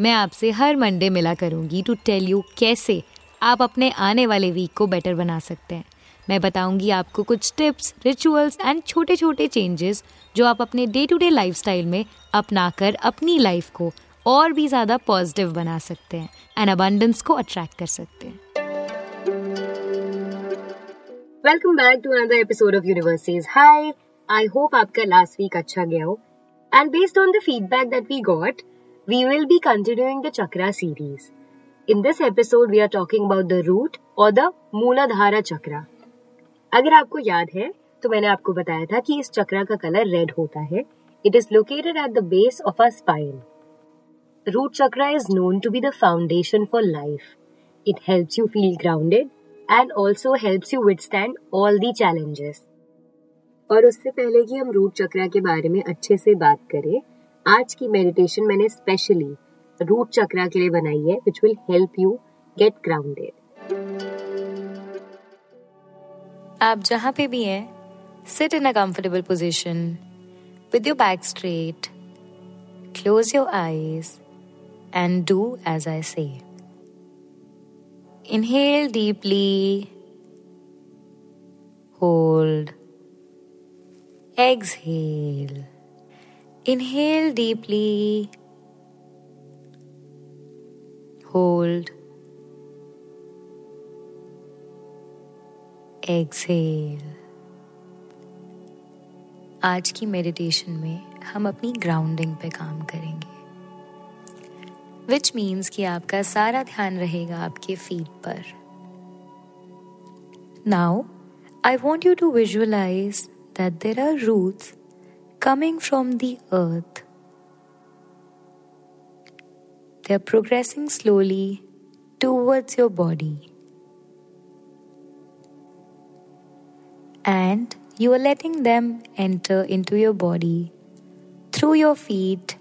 मैं आपसे हर मंडे मिला करूँगी टू टेल यू कैसे आप अपने आने वाले वीक को बेटर बना सकते हैं। मैं बताऊँगी आपको कुछ टिप्स रिचुअल्स एंड छोटे छोटे चेंजेस जो आप अपने डे टू डे लाइफ में अपनाकर अपनी लाइफ को और भी ज़्यादा पॉजिटिव बना सकते हैं एंड अबंडेंस को अट्रैक्ट कर सकते हैं। Welcome back to another episode of universities hi I hope आपका लास्ट वीक अच्छा गया हो। And based on the feedback that we got we will be continuing the Chakra series. In this episode, we are talking about the root or the Mooladhara Chakra. अगर आपको याद है तो मैंने आपको बताया था कि इस चक्रा का कलर रेड होता है it is located at the base of a spine root chakra is known to be the foundation for life it helps you feel grounded and also helps you withstand all the challenges और उससे पहले कि हम root चक्रा के बारे में अच्छे से बात करें आज की मेडिटेशन मैंने स्पेशली रूट चक्रा के लिए बनाई है which will help you get grounded आप जहाँ पे भी हैं sit in a comfortable position with your back straight close your eyes and do as I say inhale deeply hold exhale. Inhale deeply. Hold. Exhale. आज की meditation में हम अपनी ग्राउंडिंग पे काम करेंगे विच मीन्स कि आपका सारा ध्यान रहेगा आपके फीट पर now I want you to visualise that there are roots coming from the earth. They are progressing slowly towards your body. And you are letting them enter into your body through your feet.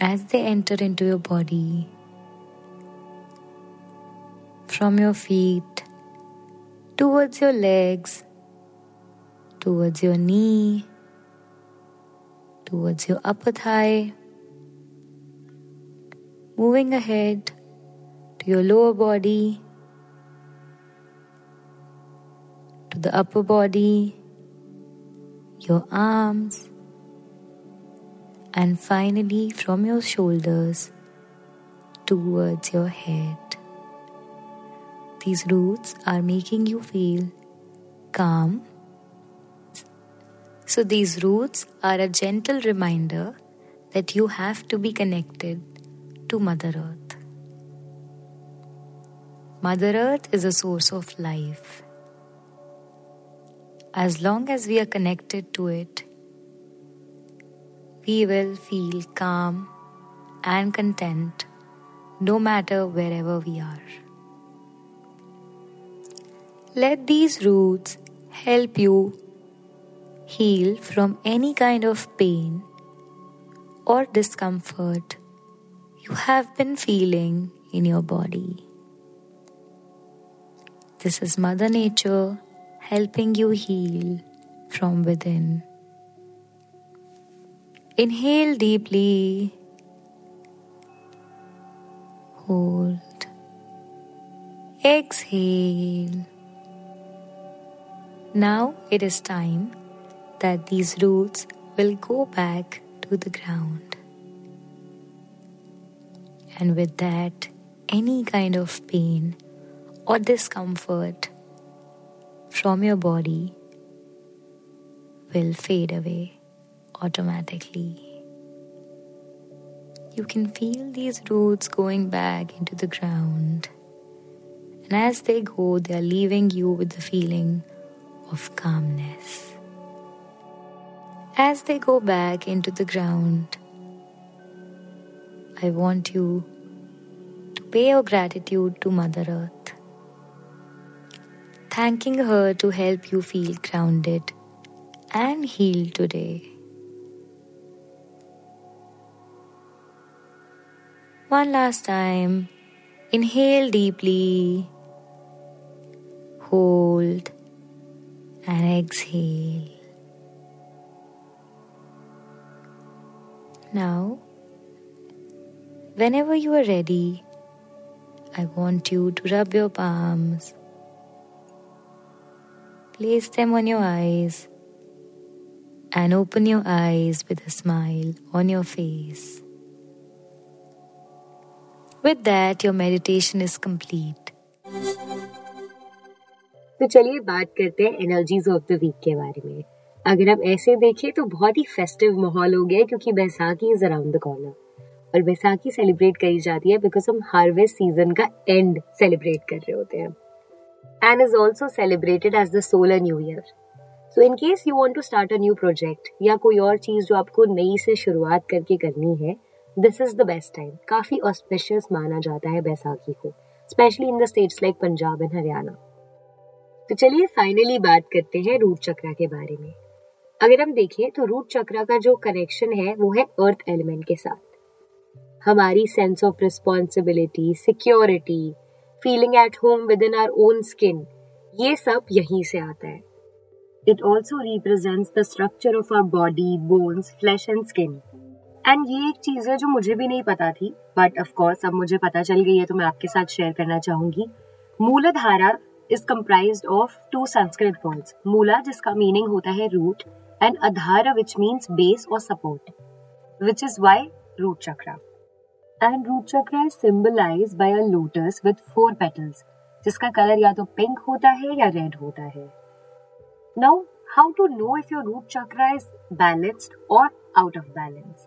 As they enter into your body, from your feet towards your legs, towards your knee, towards your upper thigh, moving ahead to your lower body, to the upper body, your arms, and finally from your shoulders towards your head. These roots are making you feel calm. So, these roots are a gentle reminder that you have to be connected to Mother Earth. Mother Earth is a source of life. As long as we are connected to it, we will feel calm and content no matter wherever we are. Let these roots help you heal from any kind of pain or discomfort you have been feeling in your body. This is Mother Nature helping you heal from within. Inhale deeply. Hold. Exhale. Now it is time that these roots will go back to the ground. And with that, any kind of pain or discomfort from your body will fade away automatically. You can feel these roots going back into the ground. And as they go, they are leaving you with the feeling of calmness. As they go back into the ground, I want you to pay your gratitude to Mother Earth, thanking her to help you feel grounded and healed today. One last time, inhale deeply, hold, and exhale. Now, whenever you are ready, I want you to rub your palms, place them on your eyes, and open your eyes with a smile on your face. With that, your meditation is complete. तो चलिए बात करते हैं energies of the week के बारे में। अगर आप ऐसे देखें तो बहुत ही फेस्टिव माहौल हो गया है क्योंकि Baisakhi is around the corner और बैसाखी सेलिब्रेट करी जाती है बिकॉज़ हम हार्वेस्ट सीज़न का एंड सेलिब्रेट कर रहे होते हैं। And is also celebrated as the solar new year so in case you want to start a new project या कोई और चीज़ जो आपको नई से शुरुआत करके करनी है this is the best time काफ़ी ऑस्पिशियस माना जाता है बैसाखी को specially in the states like Punjab and Haryana तो चलिए फाइनली बात करते हैं रूट चक्रा के बारे में। अगर हम देखें तो रूट चक्रा का जो कनेक्शन है, वो है अर्थ एलिमेंट के साथ। हमारी sense of responsibility security feeling at home within our own skin ये सब यहीं से आता है। It also represents the structure of our body bones flesh and skin and ये एक चीज़ है जो मुझे भी नहीं पता थी बट ऑफ़ कोर्स अब मुझे पता चल गई है तो मैं आपके साथ शेयर करना चाहूँगी। Muladhara is comprised of two Sanskrit words mula जिसका मीनिंग होता है root and adhara which means base or support, which is why root chakra. And root chakra is symbolized by a lotus with four petals, जिसका colour या तो pink होता है या red होता है. Now how to know if your root chakra is balanced और out of balance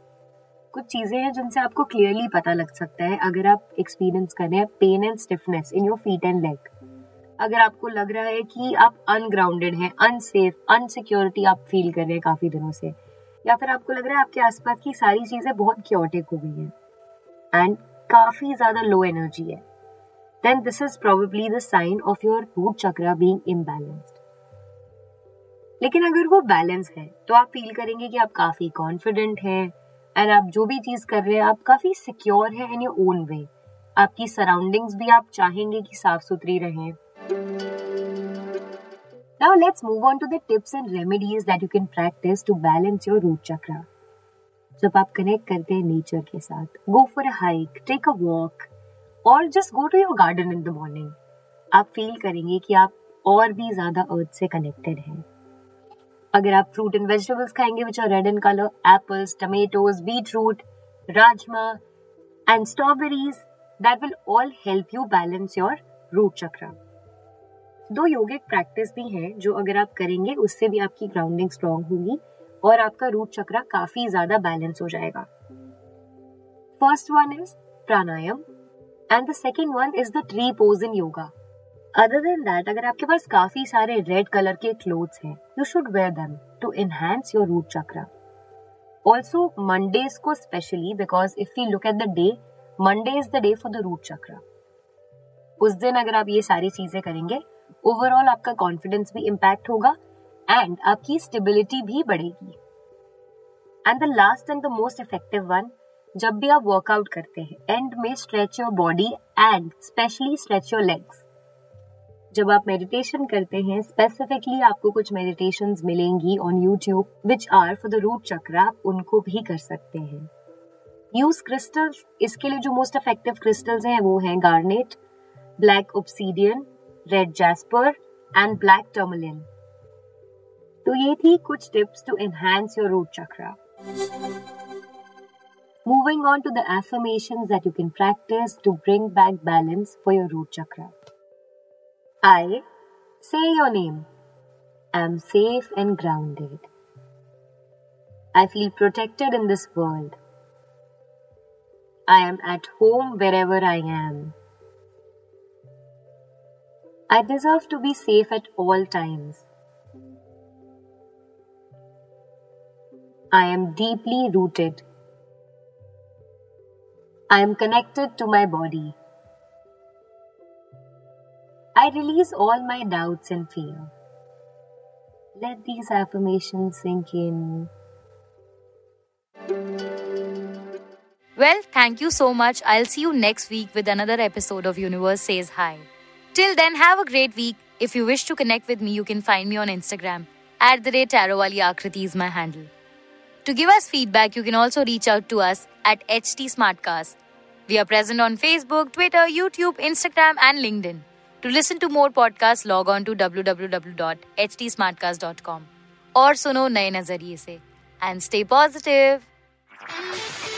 कुछ चीज़ें हैं जिनसे आपको क्लियरली पता लग सकता है अगर आप एक्सपीरियंस करें pain and stiffness in your feet and leg अगर आपको लग रहा है कि आप अनग्राउंडेड हैं अनसेफ अनसिक्योरिटी आप फील कर रहे हैं काफ़ी दिनों से, या फिर आपको लग रहा है आपके आसपास की सारी चीज़ें बहुत क्योटिक हो गई हैं एंड काफ़ी ज़्यादा लो एनर्जी है then this is probably the sign of your root chakra being imbalanced लेकिन अगर वो बैलेंस है तो आप फील करेंगे कि आप काफ़ी कॉन्फिडेंट हैं एंड आप जो भी चीज़ कर रहे हैं, आप काफ़ी सिक्योर है इन योर ओन वे आपकी सराउंडिंग्स भी आप चाहेंगे कि साफ़ सुथरी रहें Now, let's move on to the tips and remedies that you can practice to balance your root chakra. जब आप कनेक्ट करते हैं नेचर के साथ go for a hike take a walk और just go to your garden in the morning आप feel करेंगे कि आप और भी ज़्यादा अर्थ से कनेक्टेड हैं अगर आप फ्रूट एंड वेजिटेबल्स खाएँगे which are red in colour apples tomatoes beetroot rajma and strawberries that will all help you balance your root chakra दो योगिक प्रैक्टिस भी हैं जो अगर आप करेंगे, उससे भी आपकी ग्राउंडिंग स्ट्रांग होगी और आपका रूट चक्रा काफ़ी ज़्यादा बैलेंस हो जाएगा। First one is pranayama and the second one is the tree pose in yoga other than that अगर आपके पास काफ़ी सारे रेड कलर के क्लोथ्स हैं you should wear them to enhance your root chakra also Mondays को specially because if you look at the day Monday is the day for the root chakra उस दिन अगर आप ये सारी चीज़ें करेंगे ओवरऑल आपका कॉन्फिडेंस भी इम्पैक्ट होगा एंड आपकी स्टेबिलिटी भी बढ़ेगी। And the last and the most effective one जब भी आप वर्कआउट करते हैं एंड में stretch your body and specially stretch your legs जब आप मेडिटेशन करते हैं स्पेसिफिकली आपको कुछ मेडिटेशन मिलेंगी on YouTube which are for the root chakra आप उनको भी कर सकते हैं। यूज़ क्रिस्टल्स इसके लिए जो मोस्ट इफ़ेक्टिव क्रिस्टल्स हैं, वो हैं garnet black obsidian Red jasper and black tourmaline तो ये थी कुछ tips to enhance your root chakra Moving on to the affirmations that you can practice to bring back balance for your root chakra. I say your name. I am safe and grounded. I feel protected in this world. I am at home wherever I am. I deserve to be safe at all times. I am deeply rooted. I am connected to my body. I release all my doubts and fear. Let these affirmations sink in. Well, thank you so much. I'll see you next week with another episode of Universe Says Hi. Till then, have a great week. If you wish to connect with me, you can find me on Instagram. At the rate Akriti is my handle. To give us feedback, you can also reach out to us at HT Smartcast. We are present on Facebook, Twitter, YouTube, Instagram, and LinkedIn. To listen to more podcasts, log on to www.htsmartcast.com or suno Naye Nazariye se. And stay positive.